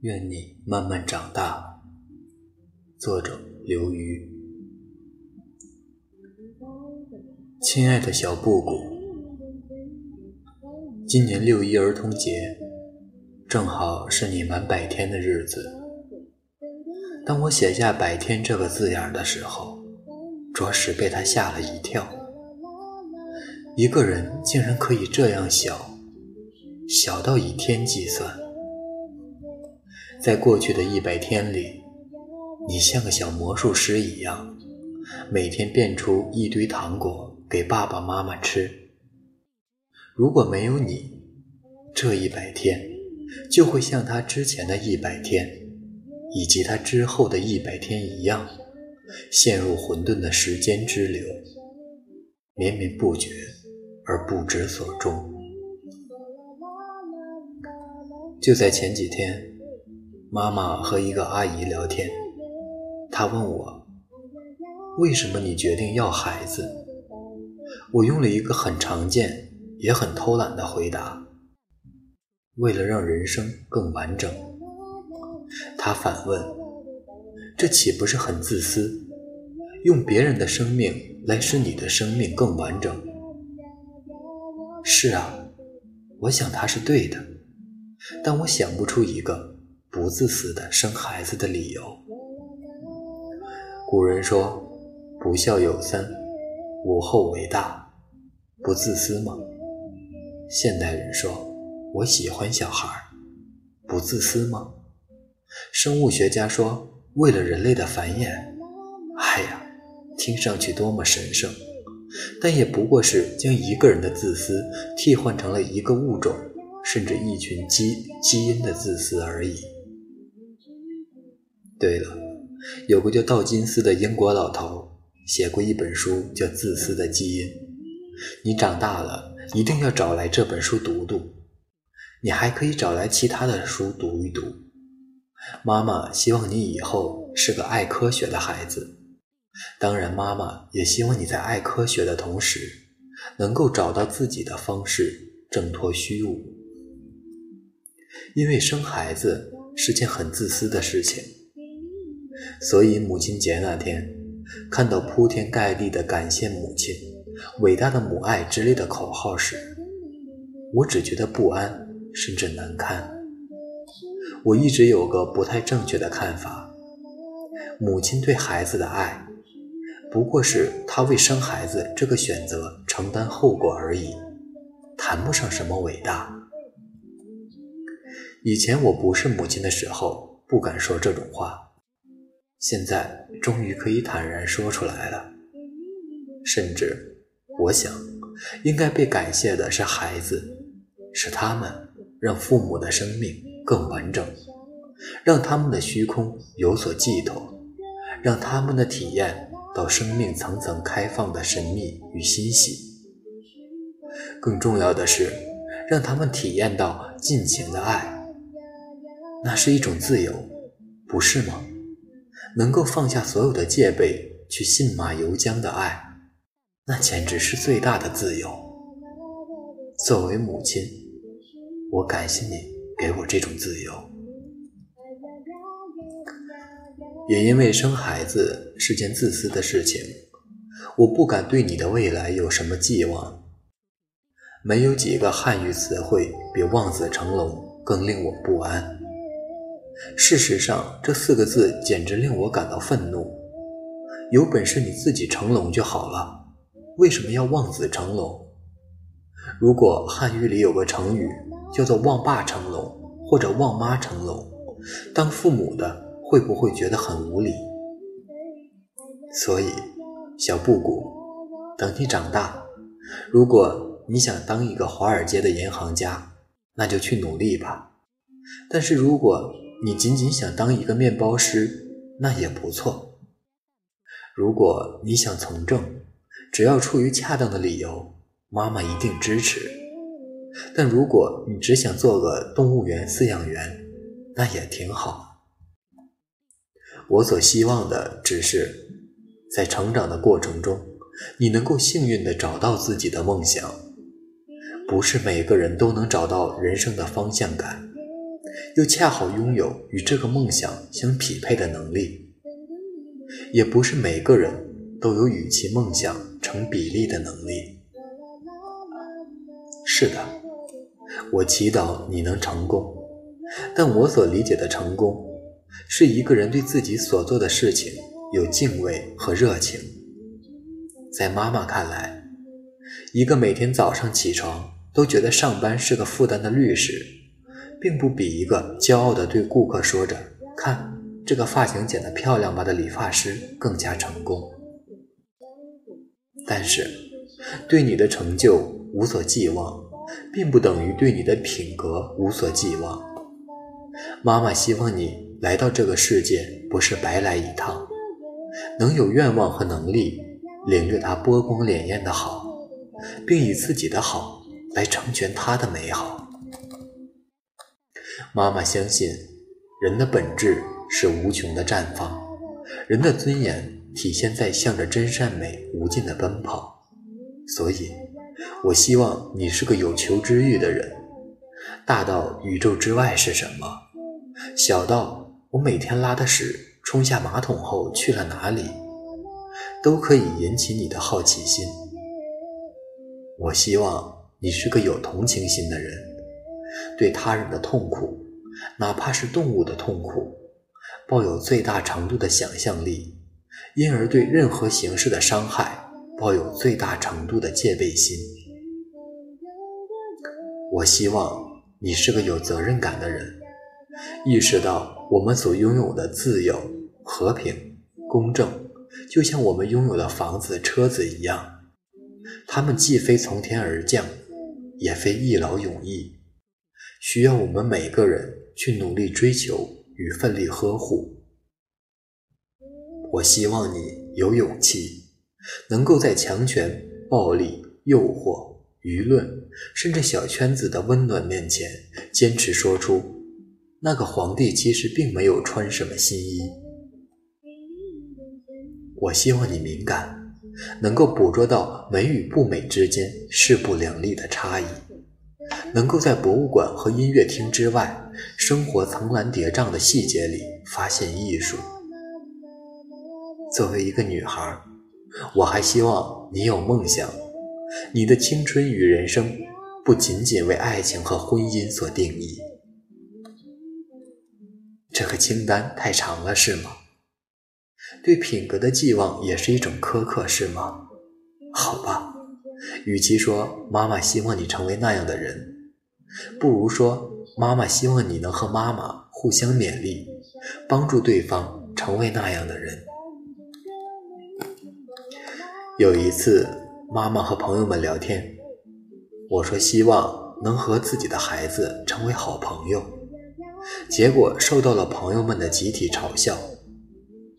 愿你慢慢长大。作者：刘瑜。亲爱的小布谷，今年六一儿童节，正好是你满百天的日子。当我写下“百天”这个字眼的时候，着实被他吓了一跳。一个人竟然可以这样小，小到以天计算。在过去的一百天里，你像个小魔术师一样，每天变出一堆糖果给爸爸妈妈吃。如果没有你，这一百天就会像他之前的一百天。以及他之后的一百天一样，陷入混沌的时间之流，绵绵不绝而不知所终。就在前几天，妈妈和一个阿姨聊天，她问我：“为什么你决定要孩子？”我用了一个很常见也很偷懒的回答：“为了让人生更完整。”他反问：“这岂不是很自私？用别人的生命来使你的生命更完整？”是啊，我想他是对的，但我想不出一个不自私的生孩子的理由。古人说：“不孝有三，无后为大。”不自私吗？现代人说：“我喜欢小孩，不自私吗？”生物学家说：“为了人类的繁衍。”哎呀，听上去多么神圣，但也不过是将一个人的自私替换成了一个物种，甚至一群基基因的自私而已。对了，有个叫道金斯的英国老头写过一本书，叫《自私的基因》。你长大了一定要找来这本书读读，你还可以找来其他的书读一读。妈妈希望你以后是个爱科学的孩子，当然，妈妈也希望你在爱科学的同时，能够找到自己的方式挣脱虚无。因为生孩子是件很自私的事情，所以母亲节那天，看到铺天盖地的感谢母亲、伟大的母爱之类的口号时，我只觉得不安，甚至难堪。我一直有个不太正确的看法：母亲对孩子的爱，不过是她为生孩子这个选择承担后果而已，谈不上什么伟大。以前我不是母亲的时候，不敢说这种话，现在终于可以坦然说出来了。甚至，我想，应该被感谢的是孩子，是他们让父母的生命。更完整，让他们的虚空有所寄托，让他们的体验到生命层层开放的神秘与欣喜。更重要的是，让他们体验到尽情的爱，那是一种自由，不是吗？能够放下所有的戒备去信马由缰的爱，那简直是最大的自由。作为母亲，我感谢你。给我这种自由，也因为生孩子是件自私的事情，我不敢对你的未来有什么寄望。没有几个汉语词汇比“望子成龙”更令我不安。事实上，这四个字简直令我感到愤怒。有本事你自己成龙就好了，为什么要望子成龙？如果汉语里有个成语，叫做望爸成龙或者望妈成龙，当父母的会不会觉得很无理？所以，小布谷，等你长大，如果你想当一个华尔街的银行家，那就去努力吧。但是如果你仅仅想当一个面包师，那也不错。如果你想从政，只要出于恰当的理由，妈妈一定支持。但如果你只想做个动物园饲养员，那也挺好。我所希望的只是，在成长的过程中，你能够幸运地找到自己的梦想。不是每个人都能找到人生的方向感，又恰好拥有与这个梦想相匹配的能力，也不是每个人都有与其梦想成比例的能力。是的，我祈祷你能成功，但我所理解的成功，是一个人对自己所做的事情有敬畏和热情。在妈妈看来，一个每天早上起床都觉得上班是个负担的律师，并不比一个骄傲地对顾客说着“看这个发型剪得漂亮吧”的理发师更加成功。但是，对你的成就无所寄望，并不等于对你的品格无所寄望。妈妈希望你来到这个世界不是白来一趟，能有愿望和能力。领略他波光潋滟的好，并以自己的好来成全他的美好。妈妈相信，人的本质是无穷的绽放，人的尊严体现在向着真善美无尽的奔跑。所以，我希望你是个有求知欲的人，大到宇宙之外是什么，小到我每天拉的屎冲下马桶后去了哪里。都可以引起你的好奇心。我希望你是个有同情心的人，对他人的痛苦，哪怕是动物的痛苦，抱有最大程度的想象力，因而对任何形式的伤害抱有最大程度的戒备心。我希望你是个有责任感的人，意识到我们所拥有的自由、和平、公正。就像我们拥有的房子、车子一样，它们既非从天而降，也非一劳永逸，需要我们每个人去努力追求与奋力呵护。我希望你有勇气，能够在强权、暴力、诱惑、舆论，甚至小圈子的温暖面前，坚持说出那个皇帝其实并没有穿什么新衣。我希望你敏感，能够捕捉到美与不美之间势不两立的差异，能够在博物馆和音乐厅之外，生活层峦叠嶂的细节里发现艺术。作为一个女孩，我还希望你有梦想，你的青春与人生不仅仅为爱情和婚姻所定义。这个清单太长了，是吗？对品格的寄望也是一种苛刻，是吗？好吧，与其说妈妈希望你成为那样的人，不如说妈妈希望你能和妈妈互相勉励，帮助对方成为那样的人。有一次，妈妈和朋友们聊天，我说希望能和自己的孩子成为好朋友，结果受到了朋友们的集体嘲笑。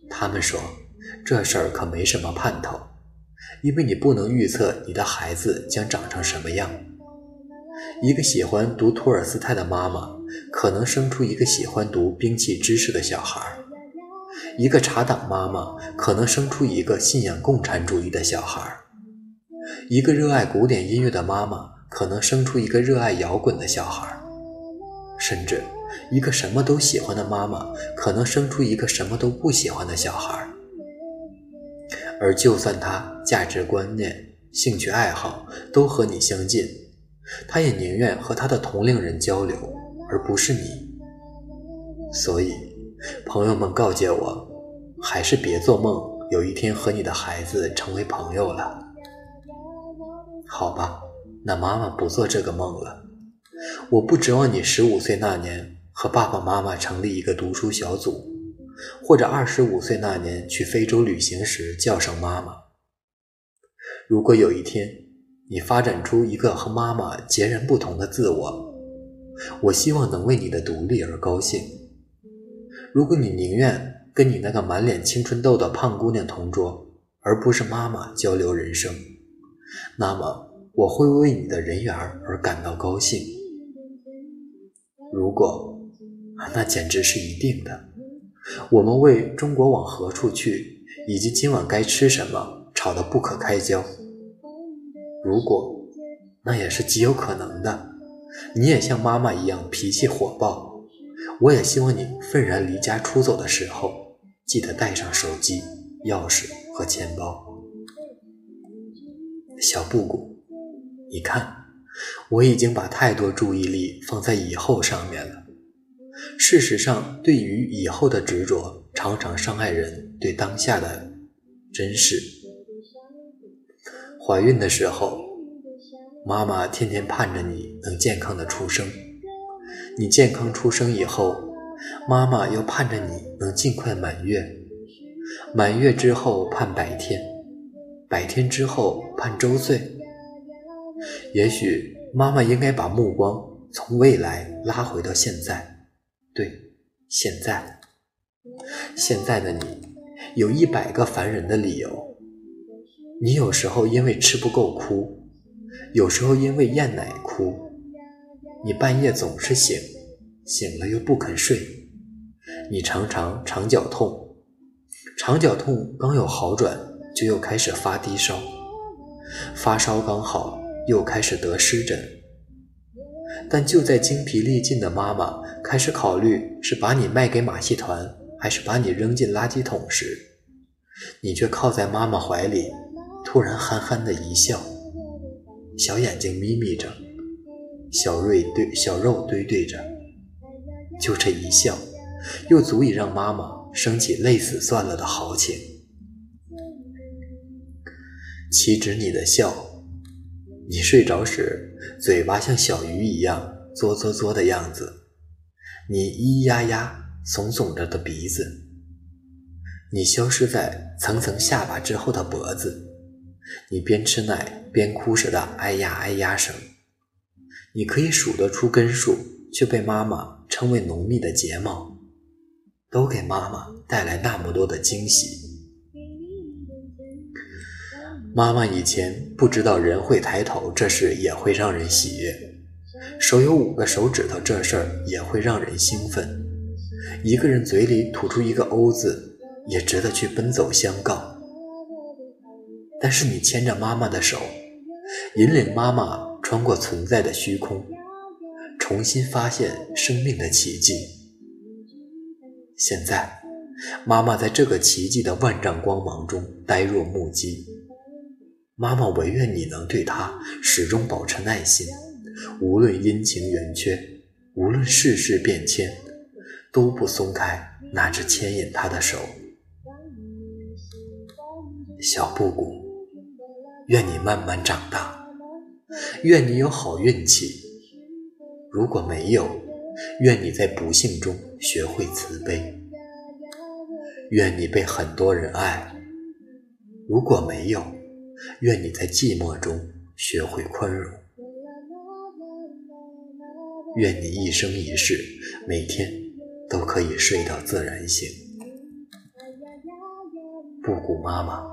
他们说，这事儿可没什么盼头，因为你不能预测你的孩子将长成什么样。一个喜欢读托尔斯泰的妈妈，可能生出一个喜欢读兵器知识的小孩；一个茶党妈妈，可能生出一个信仰共产主义的小孩；一个热爱古典音乐的妈妈，可能生出一个热爱摇滚的小孩，甚至。一个什么都喜欢的妈妈，可能生出一个什么都不喜欢的小孩而就算他价值观念、兴趣爱好都和你相近，他也宁愿和他的同龄人交流，而不是你。所以，朋友们告诫我，还是别做梦有一天和你的孩子成为朋友了。好吧，那妈妈不做这个梦了。我不指望你十五岁那年。和爸爸妈妈成立一个读书小组，或者二十五岁那年去非洲旅行时叫上妈妈。如果有一天你发展出一个和妈妈截然不同的自我，我希望能为你的独立而高兴。如果你宁愿跟你那个满脸青春痘的胖姑娘同桌，而不是妈妈交流人生，那么我会为你的人缘而感到高兴。如果。那简直是一定的。我们为中国往何处去，以及今晚该吃什么吵得不可开交。如果那也是极有可能的。你也像妈妈一样脾气火爆，我也希望你愤然离家出走的时候，记得带上手机、钥匙和钱包。小布谷，你看，我已经把太多注意力放在以后上面了。事实上，对于以后的执着，常常伤害人对当下的珍视。怀孕的时候，妈妈天天盼着你能健康的出生；你健康出生以后，妈妈又盼着你能尽快满月；满月之后盼百天，百天之后盼周岁。也许妈妈应该把目光从未来拉回到现在。对，现在，现在的你有一百个烦人的理由。你有时候因为吃不够哭，有时候因为厌奶哭。你半夜总是醒，醒了又不肯睡。你常常肠绞痛，肠绞痛刚有好转，就又开始发低烧，发烧刚好又开始得湿疹。但就在精疲力尽的妈妈。开始考虑是把你卖给马戏团，还是把你扔进垃圾桶时，你却靠在妈妈怀里，突然憨憨的一笑，小眼睛眯眯着，小瑞对小肉堆堆着，就这一笑，又足以让妈妈升起累死算了的豪情。岂止你的笑，你睡着时嘴巴像小鱼一样嘬嘬嘬的样子。你咿咿呀呀、耸耸着的鼻子，你消失在层层下巴之后的脖子，你边吃奶边哭时的哎呀哎呀声，你可以数得出根数，却被妈妈称为浓密的睫毛，都给妈妈带来那么多的惊喜。妈妈以前不知道人会抬头，这事也会让人喜悦。手有五个手指头，这事儿也会让人兴奋。一个人嘴里吐出一个“欧”字，也值得去奔走相告。但是你牵着妈妈的手，引领妈妈穿过存在的虚空，重新发现生命的奇迹。现在，妈妈在这个奇迹的万丈光芒中呆若木鸡。妈妈唯愿你能对她始终保持耐心。无论阴晴圆缺，无论世事变迁，都不松开那只牵引他的手。小布谷，愿你慢慢长大，愿你有好运气。如果没有，愿你在不幸中学会慈悲。愿你被很多人爱。如果没有，愿你在寂寞中学会宽容。愿你一生一世，每天都可以睡到自然醒。布谷妈妈，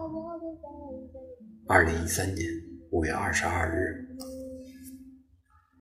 二零一三年五月二十二日。